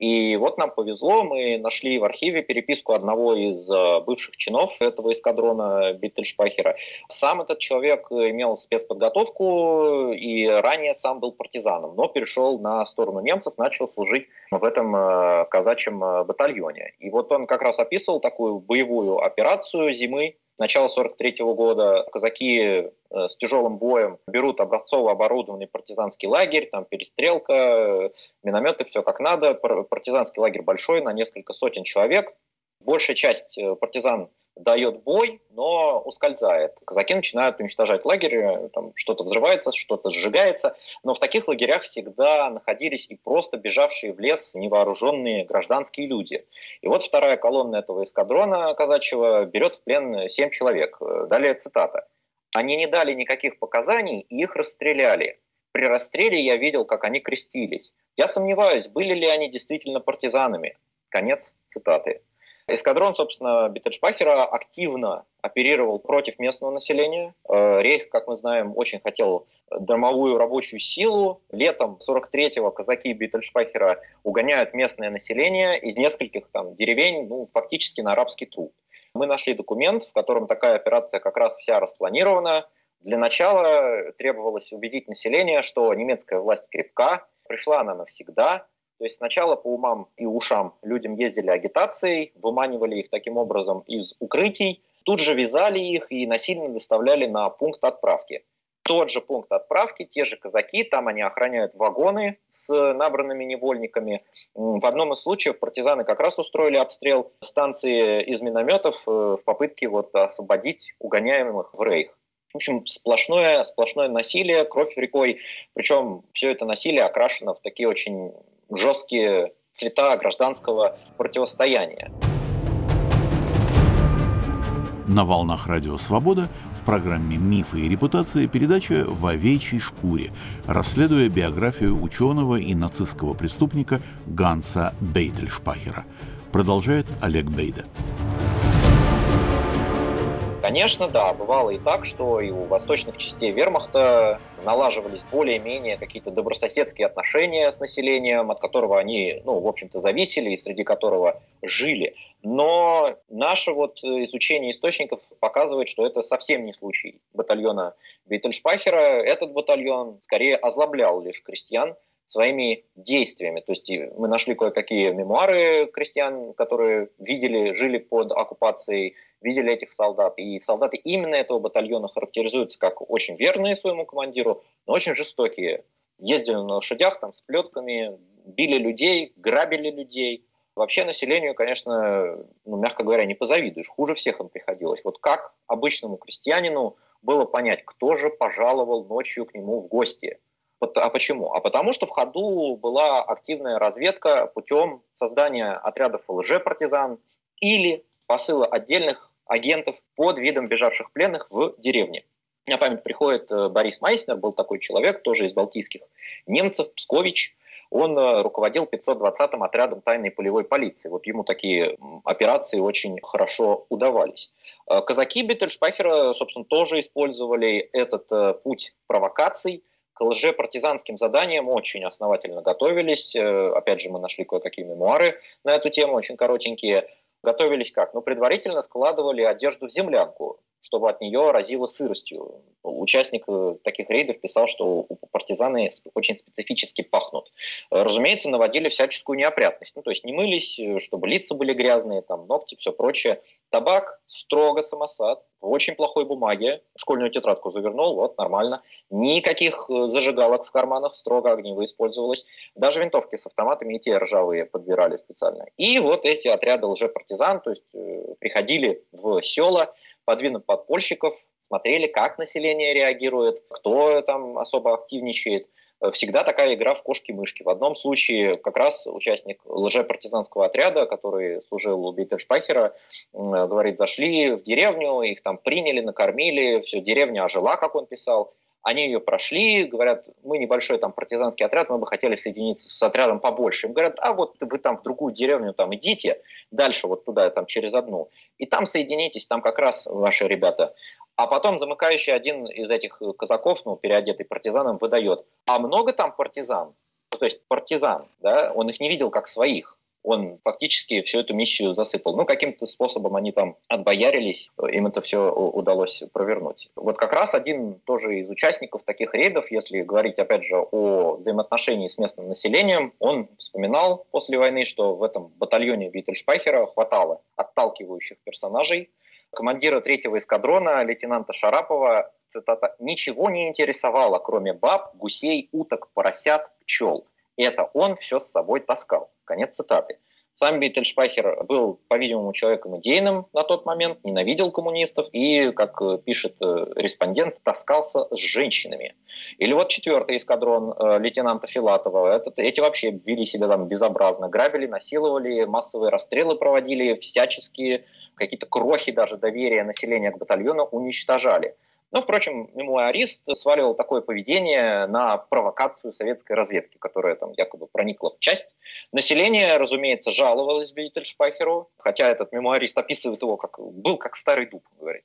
И вот нам повезло, мы нашли в архиве переписку одного из э, бывших чинов этого эскадрона Биттельшпахера. Сам этот человек имел спецподготовку и ранее сам был партизаном, но перешел на сторону немцев, начал служить в этом э, казачьем э, батальоне. И вот он как раз описывал такую боевую операцию зимы начала 43 -го года казаки э, с тяжелым боем берут образцово оборудованный партизанский лагерь, там перестрелка, э, минометы, все как надо. Партизанский лагерь большой, на несколько сотен человек. Большая часть э, партизан дает бой, но ускользает. Казаки начинают уничтожать лагерь, там что-то взрывается, что-то сжигается, но в таких лагерях всегда находились и просто бежавшие в лес невооруженные гражданские люди. И вот вторая колонна этого эскадрона казачьего берет в плен семь человек. Далее цитата. «Они не дали никаких показаний, и их расстреляли. При расстреле я видел, как они крестились. Я сомневаюсь, были ли они действительно партизанами». Конец цитаты. Эскадрон, собственно, Биттельшпахера активно оперировал против местного населения. Э, Рейх, как мы знаем, очень хотел драмовую рабочую силу. Летом 43-го казаки Биттельшпахера угоняют местное население из нескольких там деревень, ну, фактически на арабский труд. Мы нашли документ, в котором такая операция как раз вся распланирована. Для начала требовалось убедить население, что немецкая власть крепка, пришла она навсегда, то есть сначала по умам и ушам людям ездили агитацией, выманивали их таким образом из укрытий, тут же вязали их и насильно доставляли на пункт отправки. Тот же пункт отправки, те же казаки, там они охраняют вагоны с набранными невольниками. В одном из случаев партизаны как раз устроили обстрел станции из минометов э, в попытке вот освободить угоняемых в рейх. В общем, сплошное, сплошное насилие, кровь рекой. Причем все это насилие окрашено в такие очень жесткие цвета гражданского противостояния. На волнах Радио Свобода в программе «Мифы и репутация» передача «В овечьей шкуре», расследуя биографию ученого и нацистского преступника Ганса Бейтельшпахера. Продолжает Олег Бейда. Конечно, да, бывало и так, что и у восточных частей вермахта налаживались более-менее какие-то добрососедские отношения с населением, от которого они, ну, в общем-то, зависели и среди которого жили. Но наше вот изучение источников показывает, что это совсем не случай батальона Биттельшпахера. Этот батальон скорее озлоблял лишь крестьян, своими действиями. То есть мы нашли кое-какие мемуары крестьян, которые видели, жили под оккупацией, видели этих солдат. И солдаты именно этого батальона характеризуются как очень верные своему командиру, но очень жестокие. Ездили на лошадях там, с плетками, били людей, грабили людей. Вообще населению, конечно, ну, мягко говоря, не позавидуешь. Хуже всех им приходилось. Вот как обычному крестьянину было понять, кто же пожаловал ночью к нему в гости – а почему? А потому что в ходу была активная разведка путем создания отрядов лжепартизан или посыла отдельных агентов под видом бежавших пленных в деревне. Меня память приходит э, Борис Майснер, был такой человек, тоже из балтийских немцев, Пскович. Он э, руководил 520-м отрядом тайной полевой полиции. Вот ему такие операции очень хорошо удавались. Э, казаки Беттельшпахера, собственно, тоже использовали этот путь провокаций – к лжепартизанским заданиям очень основательно готовились. Э, опять же, мы нашли кое-какие мемуары на эту тему, очень коротенькие. Готовились как? Ну, предварительно складывали одежду в землянку, чтобы от нее разило сыростью. Участник э, таких рейдов писал, что у партизаны очень специфически пахнут. Э, разумеется, наводили всяческую неопрятность. Ну, то есть не мылись, чтобы лица были грязные, там, ногти, все прочее. Табак строго самосад, в очень плохой бумаге. Школьную тетрадку завернул, вот, нормально. Никаких э, зажигалок в карманах, строго огниво использовалось. Даже винтовки с автоматами и те ржавые подбирали специально. И вот эти отряды лжепартизан, то есть э, приходили в села под подпольщиков, смотрели, как население реагирует, кто там особо активничает – всегда такая игра в кошки-мышки. В одном случае как раз участник лжепартизанского отряда, который служил у Биттельшпахера, говорит, зашли в деревню, их там приняли, накормили, все, деревня ожила, как он писал. Они ее прошли, говорят, мы небольшой там партизанский отряд, мы бы хотели соединиться с отрядом побольше. Им говорят, а вот вы там в другую деревню там идите, дальше вот туда, там через одну, и там соединитесь, там как раз ваши ребята. А потом замыкающий один из этих казаков, ну, переодетый партизаном, выдает, а много там партизан? Ну, то есть партизан, да, он их не видел как своих. Он фактически всю эту миссию засыпал. Ну, каким-то способом они там отбоярились, им это все удалось провернуть. Вот как раз один тоже из участников таких рейдов, если говорить, опять же, о взаимоотношении с местным населением, он вспоминал после войны, что в этом батальоне Виттельшпайхера хватало отталкивающих персонажей, командира третьего эскадрона, лейтенанта Шарапова, цитата, «ничего не интересовало, кроме баб, гусей, уток, поросят, пчел. Это он все с собой таскал». Конец цитаты. Сам Биттельшпахер был, по-видимому, человеком идейным на тот момент, ненавидел коммунистов и, как пишет э, респондент, таскался с женщинами. Или вот четвертый эскадрон э, лейтенанта Филатова. Этот, эти вообще вели себя там безобразно. Грабили, насиловали, массовые расстрелы проводили, всяческие какие-то крохи даже доверия населения к батальону уничтожали. Но, впрочем, мемуарист сваливал такое поведение на провокацию советской разведки, которая там якобы проникла в часть. Население, разумеется, жаловалось Биттельшпахеру, хотя этот мемуарист описывает его как был как старый дуб, говорит.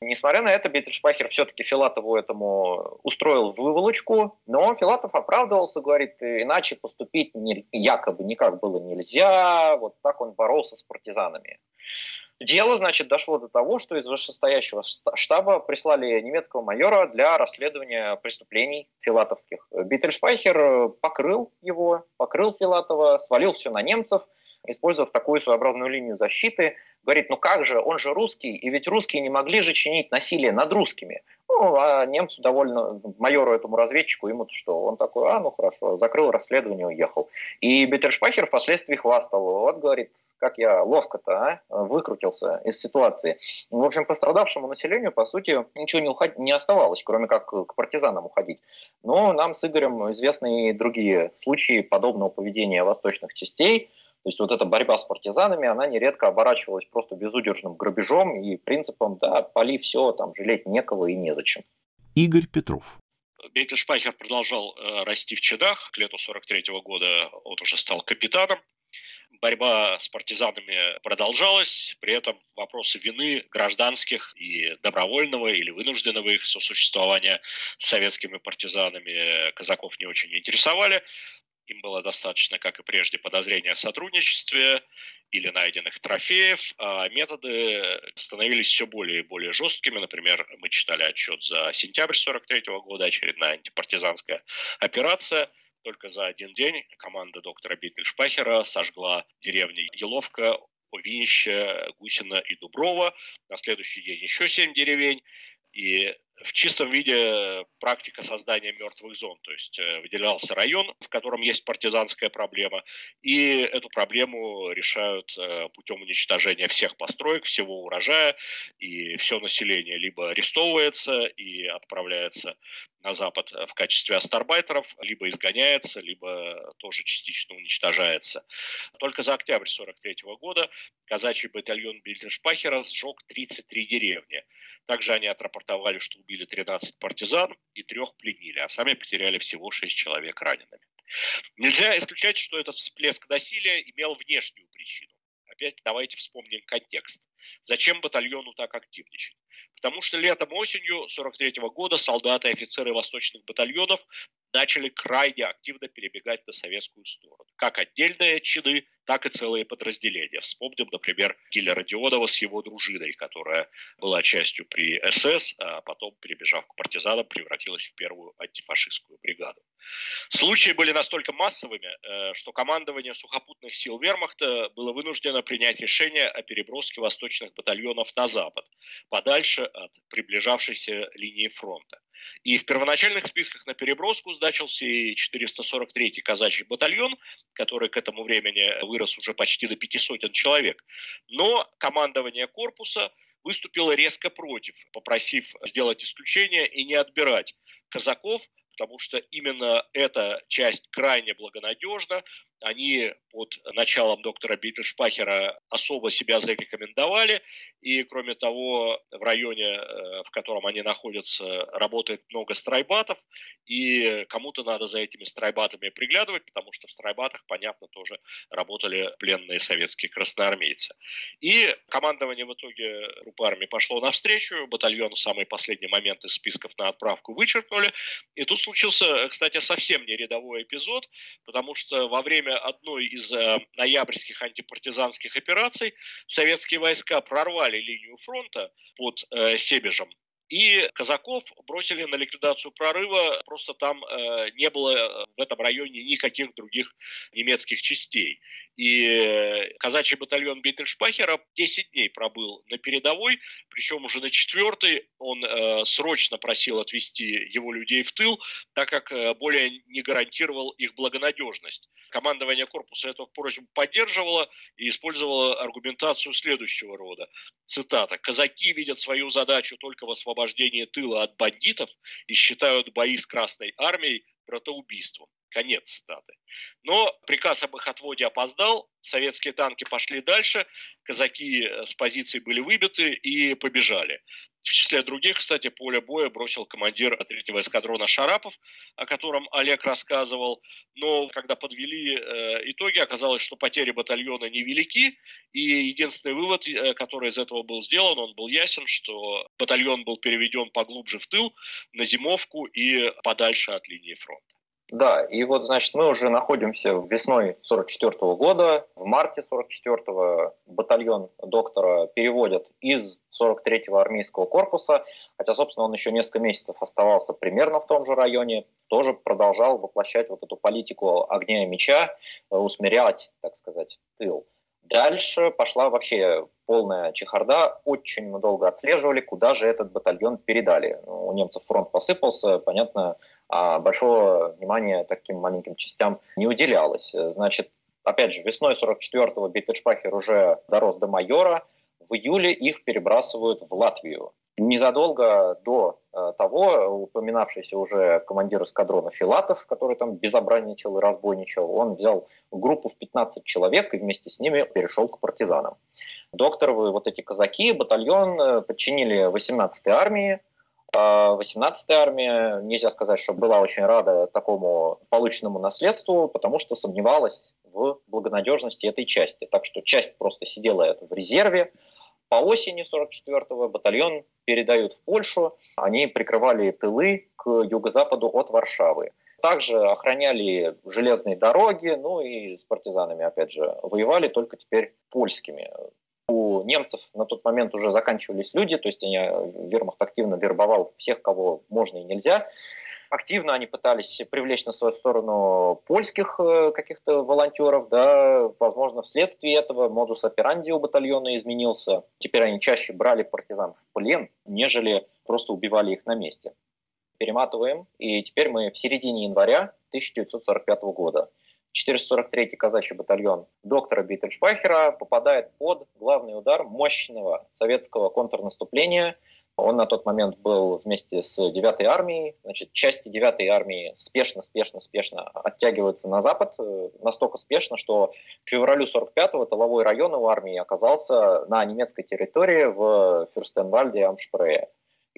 Несмотря на это, Биттельшпахер все-таки Филатову этому устроил выволочку, но Филатов оправдывался, говорит, иначе поступить якобы никак было нельзя, вот так он боролся с партизанами. Дело, значит, дошло до того, что из вышестоящего штаба прислали немецкого майора для расследования преступлений филатовских. Биттельшпайхер покрыл его, покрыл Филатова, свалил все на немцев, использовав такую своеобразную линию защиты – говорит, ну как же, он же русский, и ведь русские не могли же чинить насилие над русскими. Ну, а немцу довольно, майору этому разведчику, ему-то что? Он такой, а, ну хорошо, закрыл расследование, уехал. И Беттершпахер впоследствии хвастал, вот, говорит, как я ловко-то а, выкрутился из ситуации. В общем, пострадавшему населению, по сути, ничего не, уход... не оставалось, кроме как к партизанам уходить. Но нам с Игорем известны и другие случаи подобного поведения восточных частей, то есть вот эта борьба с партизанами, она нередко оборачивалась просто безудержным грабежом и принципом, да, поли все, там жалеть некого и незачем. Игорь Петров. Бейтельшпайхер продолжал э, расти в чадах. К лету 43 -го года он уже стал капитаном. Борьба с партизанами продолжалась, при этом вопросы вины гражданских и добровольного или вынужденного их сосуществования с советскими партизанами казаков не очень интересовали. Им было достаточно, как и прежде, подозрения о сотрудничестве или найденных трофеев, а методы становились все более и более жесткими. Например, мы читали отчет за сентябрь 43 года, очередная антипартизанская операция. Только за один день команда доктора Биттельшпахера сожгла деревни Еловка, Овинище, Гусина и Дуброва. На следующий день еще семь деревень. И в чистом виде практика создания мертвых зон. То есть э, выделялся район, в котором есть партизанская проблема, и эту проблему решают э, путем уничтожения всех построек, всего урожая, и все население либо арестовывается и отправляется на Запад в качестве астарбайтеров, либо изгоняется, либо тоже частично уничтожается. Только за октябрь 43 года казачий батальон Бильденшпахера сжег 33 деревни. Также они отрапортовали, что убили 13 партизан и трех пленили, а сами потеряли всего 6 человек ранеными. Нельзя исключать, что этот всплеск насилия имел внешнюю причину. Опять давайте вспомним контекст. Зачем батальону так активничать? Потому что летом осенью 43 года солдаты и офицеры восточных батальонов начали крайне активно перебегать на советскую сторону. Как отдельные чины, так и целые подразделения. Вспомним, например, Гиля Родионова с его дружиной, которая была частью при СС, а потом, перебежав к партизанам, превратилась в первую антифашистскую бригаду. Случаи были настолько массовыми, э, что командование сухопутных сил вермахта было вынуждено принять решение о переброске восточных батальонов на запад, подальше от приближавшейся линии фронта. И в первоначальных списках на переброску значился и 443-й казачий батальон, который к этому времени вырос уже почти до пяти сотен человек. Но командование корпуса выступило резко против, попросив сделать исключение и не отбирать казаков, потому что именно эта часть крайне благонадежна, они под началом доктора Биттельшпахера особо себя зарекомендовали, и кроме того, в районе, э, в котором они находятся, работает много страйбатов, и кому-то надо за этими страйбатами приглядывать, потому что в страйбатах, понятно, тоже работали пленные советские красноармейцы. И командование в итоге группы армии пошло навстречу, батальон в самый последний момент из списков на отправку вычеркнули, и тут случился, кстати, совсем не рядовой эпизод, потому что во время время одной из э, ноябрьских антипартизанских операций советские войска прорвали линию фронта под э, Себежем и казаков бросили на ликвидацию прорыва, просто там э, не было э, в этом районе никаких других немецких частей. И казачий батальон Биттельшпахера 10 дней пробыл на передовой, причем уже на четвертый он э, срочно просил отвести его людей в тыл, так как э, более не гарантировал их благонадежность. Командование корпуса эту просьбу поддерживало и использовало аргументацию следующего рода. Цитата. «Казаки видят свою задачу только в освобождении тыла от бандитов и считают бои с Красной Армией братоубийством. Конец цитаты. Но приказ об их отводе опоздал, советские танки пошли дальше, казаки э, с позиций были выбиты и побежали. В числе других, кстати, поле боя бросил командир третьего эскадрона Шарапов, о котором Олег рассказывал. Но когда подвели э, итоги, оказалось, что потери батальона невелики. И единственный вывод, э, который из этого был сделан, он был ясен, что батальон был переведен поглубже в тыл, на зимовку и подальше от линии фронта. Да, и вот, значит, мы уже находимся весной 44 -го года. В марте 44-го батальон доктора переводят из 43-го армейского корпуса, хотя, собственно, он еще несколько месяцев оставался примерно в том же районе, тоже продолжал воплощать вот эту политику огня и меча, э, усмирять, так сказать, тыл. Дальше пошла вообще полная чехарда. Очень мы долго отслеживали, куда же этот батальон передали. У немцев фронт посыпался, понятно, а большого внимания таким маленьким частям не уделялось. Значит, опять же, весной 44-го Биттельшпахер уже дорос до майора, в июле их перебрасывают в Латвию. Незадолго до э, того упоминавшийся уже командир эскадрона Филатов, который там безобразничал и разбойничал, он взял группу в 15 человек и вместе с ними перешел к партизанам. Докторовы, вот эти казаки, батальон э, подчинили 18-й армии, 18-я а армия, нельзя сказать, что была очень рада такому полученному наследству, потому что сомневалась в благонадежности этой части. Так что часть просто сидела в резерве. По осени 44-го батальон передают в Польшу. Они прикрывали тылы к юго-западу от Варшавы. Также охраняли железные дороги, ну и с партизанами, опять же, воевали только теперь польскими у немцев на тот момент уже заканчивались люди, то есть они, э, вермахт активно вербовал всех, кого можно и нельзя. Активно они пытались привлечь на свою сторону польских э, каких-то волонтеров, да, возможно, вследствие этого модус операнди у батальона изменился. Теперь они чаще брали партизан в плен, нежели просто убивали их на месте. Перематываем, и теперь мы в середине января 1945 года. 443-й казачий батальон доктора Биттельшпахера попадает под главный удар мощного советского контрнаступления. Он на тот момент был вместе с 9-й армией. Значит, части 9-й армии спешно, спешно, спешно оттягиваются на запад. Э, настолько спешно, что к февралю 45-го тыловой район у армии оказался на немецкой территории в Фюрстенвальде Амшпрее.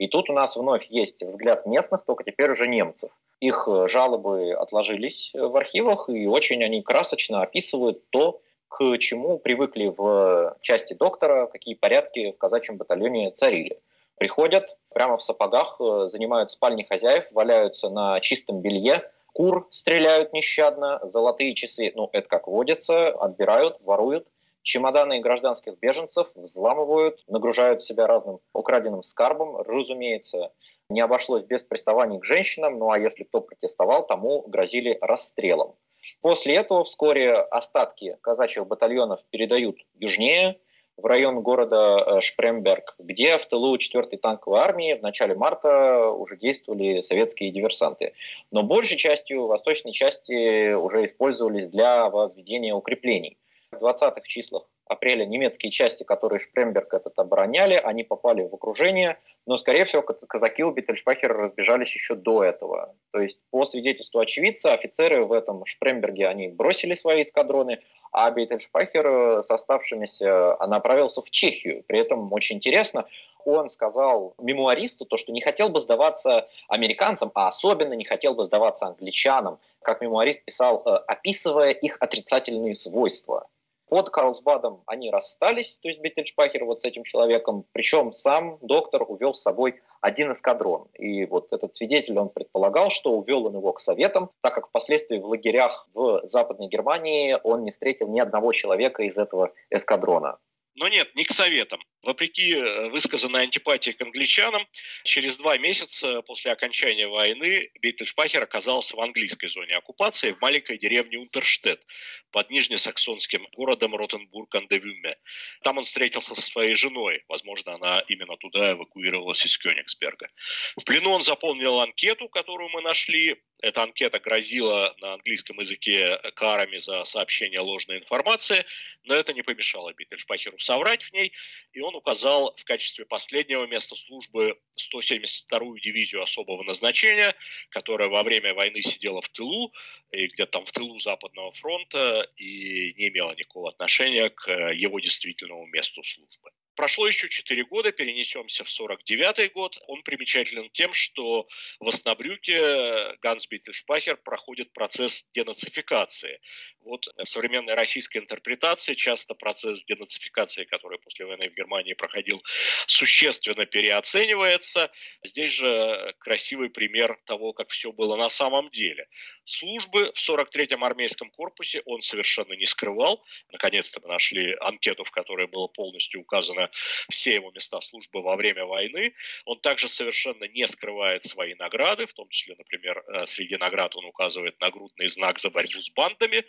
И тут у нас вновь есть взгляд местных, только теперь уже немцев. Их э, жалобы отложились в архивах, и очень они красочно описывают то, к чему привыкли в части доктора, какие порядки в казачьем батальоне царили. Приходят прямо в сапогах, э, занимают спальни хозяев, валяются на чистом белье, кур стреляют нещадно, золотые часы, ну это как водится, отбирают, воруют – Чемоданы гражданских беженцев взламывают, нагружают себя разным украденным скарбом. Разумеется, не обошлось без приставаний к женщинам, ну а если кто протестовал, тому грозили расстрелом. После этого вскоре остатки казачьих батальонов передают южнее, в район города э, Шпремберг, где в тылу 4-й танковой армии в начале марта уже действовали советские диверсанты. Но большей частью восточной части уже использовались для возведения укреплений. В 20-х числах апреля немецкие части, которые Шпремберг этот обороняли, они попали в окружение, но, скорее всего, казаки у Биттельшпахера разбежались еще до этого. То есть, по свидетельству очевидца, офицеры в этом Шпремберге, они бросили свои эскадроны, а Биттельшпахер э, с оставшимися направился в Чехию. При этом очень интересно, он сказал мемуаристу то, что не хотел бы сдаваться американцам, а особенно не хотел бы сдаваться англичанам, как мемуарист писал, э, описывая их отрицательные свойства. Под Карлсбадом они расстались, то есть Биттельшпахер вот с этим человеком, причем сам доктор увел с собой один эскадрон. И вот этот свидетель, он предполагал, что увел он его к советам, так как впоследствии в лагерях в Западной Германии он не встретил ни одного человека из этого эскадрона. Но нет, не к советам. Вопреки э, высказанной антипатии к англичанам, через два месяца после окончания войны Биттельшпахер оказался в английской зоне оккупации в маленькой деревне Унтерштедт под нижнесаксонским городом Ротенбург-ан-де-Вюме. Там он встретился со своей женой. Возможно, она именно туда эвакуировалась из Кёнигсберга. В плену он заполнил анкету, которую мы нашли. Эта анкета грозила на английском языке карами за сообщение ложной информации, но это не помешало Биттельшпахеру соврать в ней, и он указал в качестве последнего места службы 172-ю дивизию особого назначения, которая во время войны сидела в тылу, и где-то там в тылу Западного фронта, и не имела никакого отношения к его действительному месту службы. Прошло еще 4 года, перенесемся в 49 год. Он примечателен тем, что в Оснабрюке Ганс Биттельшпахер проходит процесс денацификации. Вот в современной российской интерпретации часто процесс денацификации, который после войны в Германии проходил, существенно переоценивается. Здесь же красивый пример того, как все было на самом деле. Службы в 43-м армейском корпусе он совершенно не скрывал. Наконец-то мы нашли анкету, в которой было полностью указано все его места службы во время войны. Он также совершенно не скрывает свои награды, в том числе, например, э, среди наград он указывает нагрудный знак за борьбу с бандами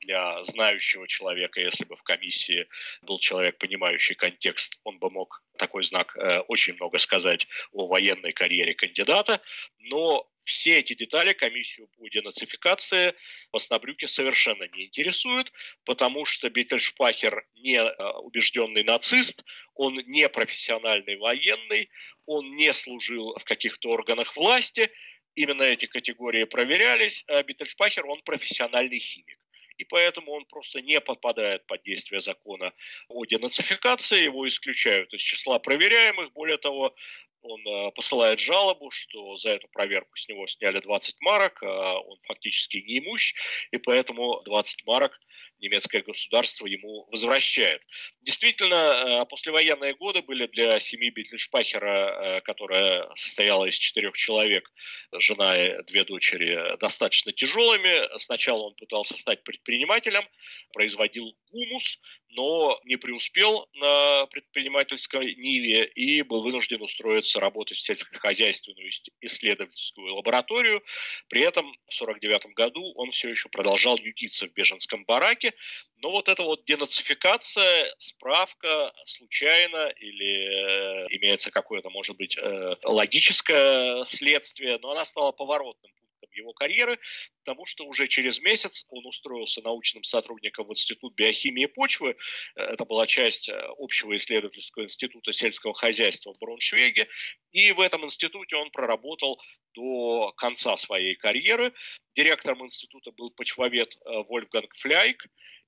для знающего человека, если бы в комиссии был человек, понимающий контекст, он бы мог такой знак э, очень много сказать о военной карьере кандидата, но все эти детали комиссию по денацификации в Оснабрюке совершенно не интересуют, потому что Биттельшпахер не э, убежденный нацист, он не профессиональный военный, он не служил в каких-то органах власти, именно эти категории проверялись, а Биттельшпахер, он профессиональный химик и поэтому он просто не попадает под действие закона о денацификации, его исключают из числа проверяемых. Более того, он э, посылает жалобу, что за эту проверку с него сняли 20 марок, а он фактически неимущ, и поэтому 20 марок немецкое государство ему возвращает. Действительно, послевоенные годы были для семьи Беттельшпахера, которая состояла из четырех человек, жена и две дочери, достаточно тяжелыми. Сначала он пытался стать предпринимателем, производил гумус, но не преуспел на предпринимательской ниве и был вынужден устроиться работать в сельскохозяйственную исследовательскую лабораторию. При этом в 1949 году он все еще продолжал ютиться в беженском бараке. Но вот эта вот денацификация, справка случайно или э, имеется какое-то, может быть, э, логическое следствие, но она стала поворотным его карьеры, потому что уже через месяц он устроился научным сотрудником в Институт биохимии почвы. Э, это была часть э, общего исследовательского института сельского хозяйства в Брауншвеге. И в этом институте он проработал до конца своей карьеры. Директором института был почвовед э, Вольфганг Фляйк.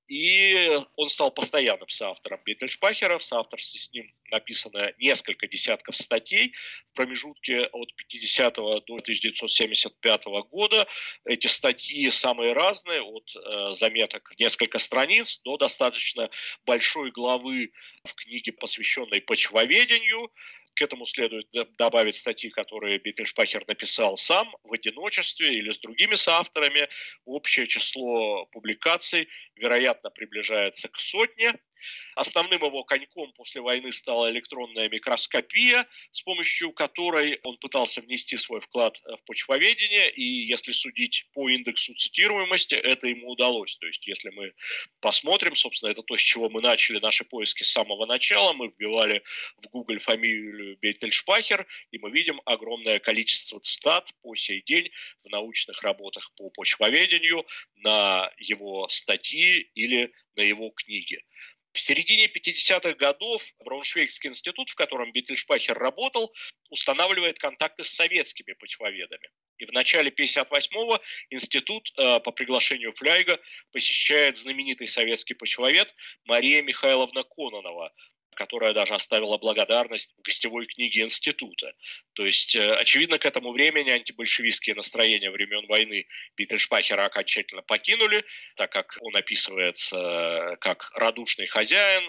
И он стал постоянным соавтором Беттельшпахера. В соавторстве с ним написано несколько десятков статей в промежутке от 50 до 1975 года. Эти статьи самые разные, от э, заметок несколько страниц до достаточно большой главы в книге, посвященной почвоведению. К этому следует добавить статьи, которые Биттельшпахер написал сам в одиночестве или с другими соавторами. Общее число публикаций, вероятно, приближается к сотне. Основным его коньком после войны стала электронная микроскопия, с помощью которой он пытался внести свой вклад в почвоведение, и если судить по индексу цитируемости, это ему удалось. То есть если мы посмотрим, собственно, это то, с чего мы начали наши поиски с самого начала, мы вбивали в Google фамилию Бейтельшпахер, и мы видим огромное количество цитат по сей день в научных работах по почвоведению на его статьи или на его книги. В середине 50-х годов Брауншвейгский институт, в котором Биттельшпахер работал, устанавливает контакты с советскими почвоведами. И в начале 58-го институт э, по приглашению Фляйга посещает знаменитый советский почвовед Мария Михайловна Кононова, которая даже оставила благодарность в гостевой книге института. То есть, э, очевидно, к этому времени антибольшевистские настроения времен войны Биттельшпахера окончательно покинули, так как он описывается э, как радушный хозяин,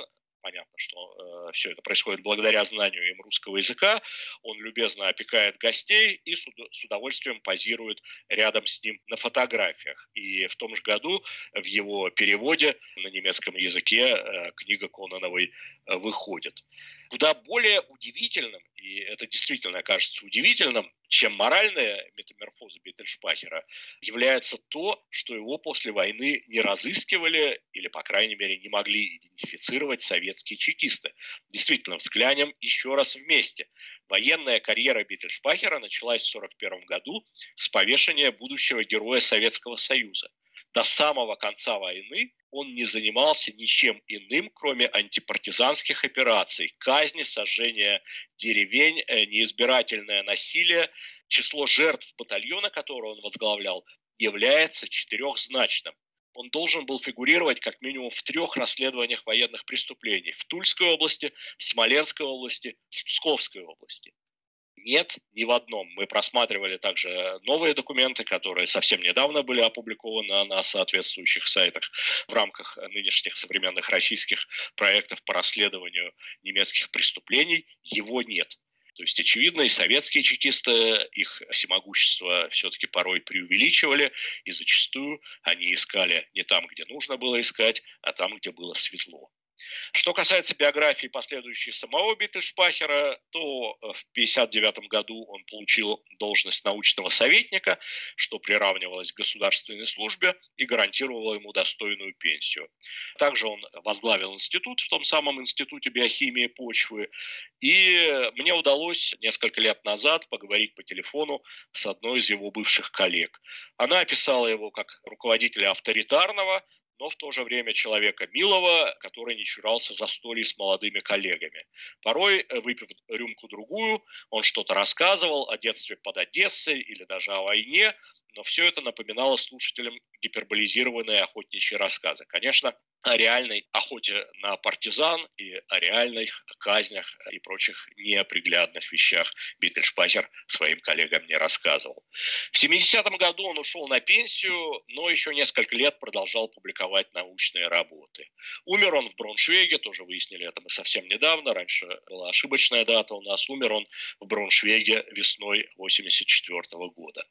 понятно, что э, все это происходит благодаря знанию им русского языка. Он любезно опекает гостей и с, удовольствием позирует рядом с ним на фотографиях. И в том же году в его переводе на немецком языке э, книга Кононовой э, выходит. Куда более удивительным, и это действительно кажется удивительным, чем моральная метаморфоза Биттельшпахера, является то, что его после войны не разыскивали или, по крайней мере, не могли идентифицировать советские чекисты. Действительно, взглянем еще раз вместе. Военная карьера Биттельшпахера началась в 1941 году с повешения будущего героя Советского Союза – до самого конца войны он не занимался ничем иным, кроме антипартизанских операций, казни, сожжения деревень, э, неизбирательное насилие. Число жертв батальона, который он возглавлял, является четырехзначным. Он должен был фигурировать как минимум в трех расследованиях военных преступлений в Тульской области, в Смоленской области, в Псковской области. Нет, ни в одном. Мы просматривали также новые документы, которые совсем недавно были опубликованы на соответствующих сайтах в рамках нынешних современных российских проектов по расследованию немецких преступлений. Его нет. То есть, очевидно, и советские чекисты их всемогущество все-таки порой преувеличивали, и зачастую они искали не там, где нужно было искать, а там, где было светло. Что касается биографии последующей самого Биттельшпахера, то э, в 1959 году он получил должность научного советника, что приравнивалось к государственной службе и гарантировало ему достойную пенсию. Также он возглавил институт в том самом институте биохимии почвы. И мне удалось несколько лет назад поговорить по телефону с одной из его бывших коллег. Она описала его как руководителя авторитарного, но в то же время человека милого, который не чурался застолья с молодыми коллегами. Порой, э, выпив рюмку-другую, он что-то рассказывал о детстве под Одессой или даже о войне, но все это напоминало слушателям гиперболизированные охотничьи рассказы. Конечно, о реальной охоте на партизан и о реальных казнях и прочих неопреглядных вещах Биттельшпахер своим коллегам не рассказывал. В 70-м году он ушел на пенсию, но еще несколько лет продолжал публиковать научные работы. Умер он в Брауншвейге, тоже выяснили это мы совсем недавно, раньше была ошибочная дата у нас, умер он в Брауншвейге весной 84 года.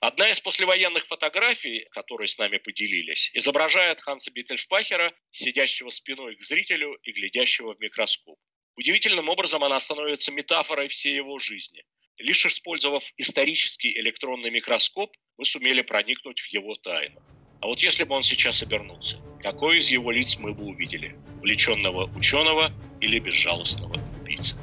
Одна из послевоенных фотографий, которые с нами поделились, изображает Ханса Биттельшпахера, сидящего спиной к зрителю и глядящего в микроскоп. Удивительным образом она становится метафорой всей его жизни. Лишь использовав исторический электронный микроскоп, мы сумели проникнуть в его тайну. А вот если бы он сейчас обернулся, какой из его лиц мы бы увидели? Влеченного ученого или безжалостного убийцы?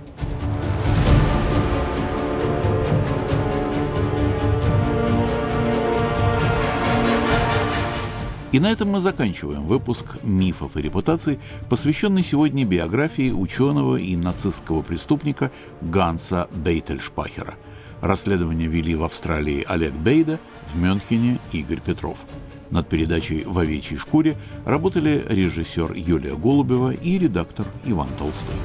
И на этом мы заканчиваем выпуск «Мифов и репутаций», посвященный сегодня биографии ученого и нацистского преступника Ганса Бейтельшпахера. Расследование вели в Австралии Олег Бейда, в Мюнхене Игорь Петров. Над передачей «В овечьей шкуре» работали режиссер Юлия Голубева и редактор Иван Толстой.